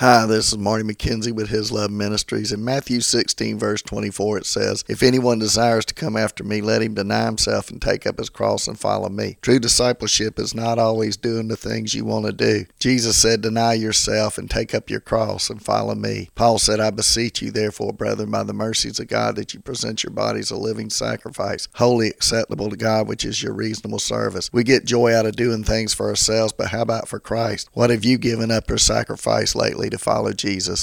Hi, this is Marty McKenzie with His Love Ministries. In Matthew 16, verse 24, it says, If anyone desires to come after me, let him deny himself and take up his cross and follow me. True discipleship is not always doing the things you want to do. Jesus said, Deny yourself and take up your cross and follow me. Paul said, I beseech you, therefore, brethren, by the mercies of God, that you present your bodies a living sacrifice, holy acceptable to God, which is your reasonable service. We get joy out of doing things for ourselves, but how about for Christ? What have you given up or sacrificed lately? To follow Jesus.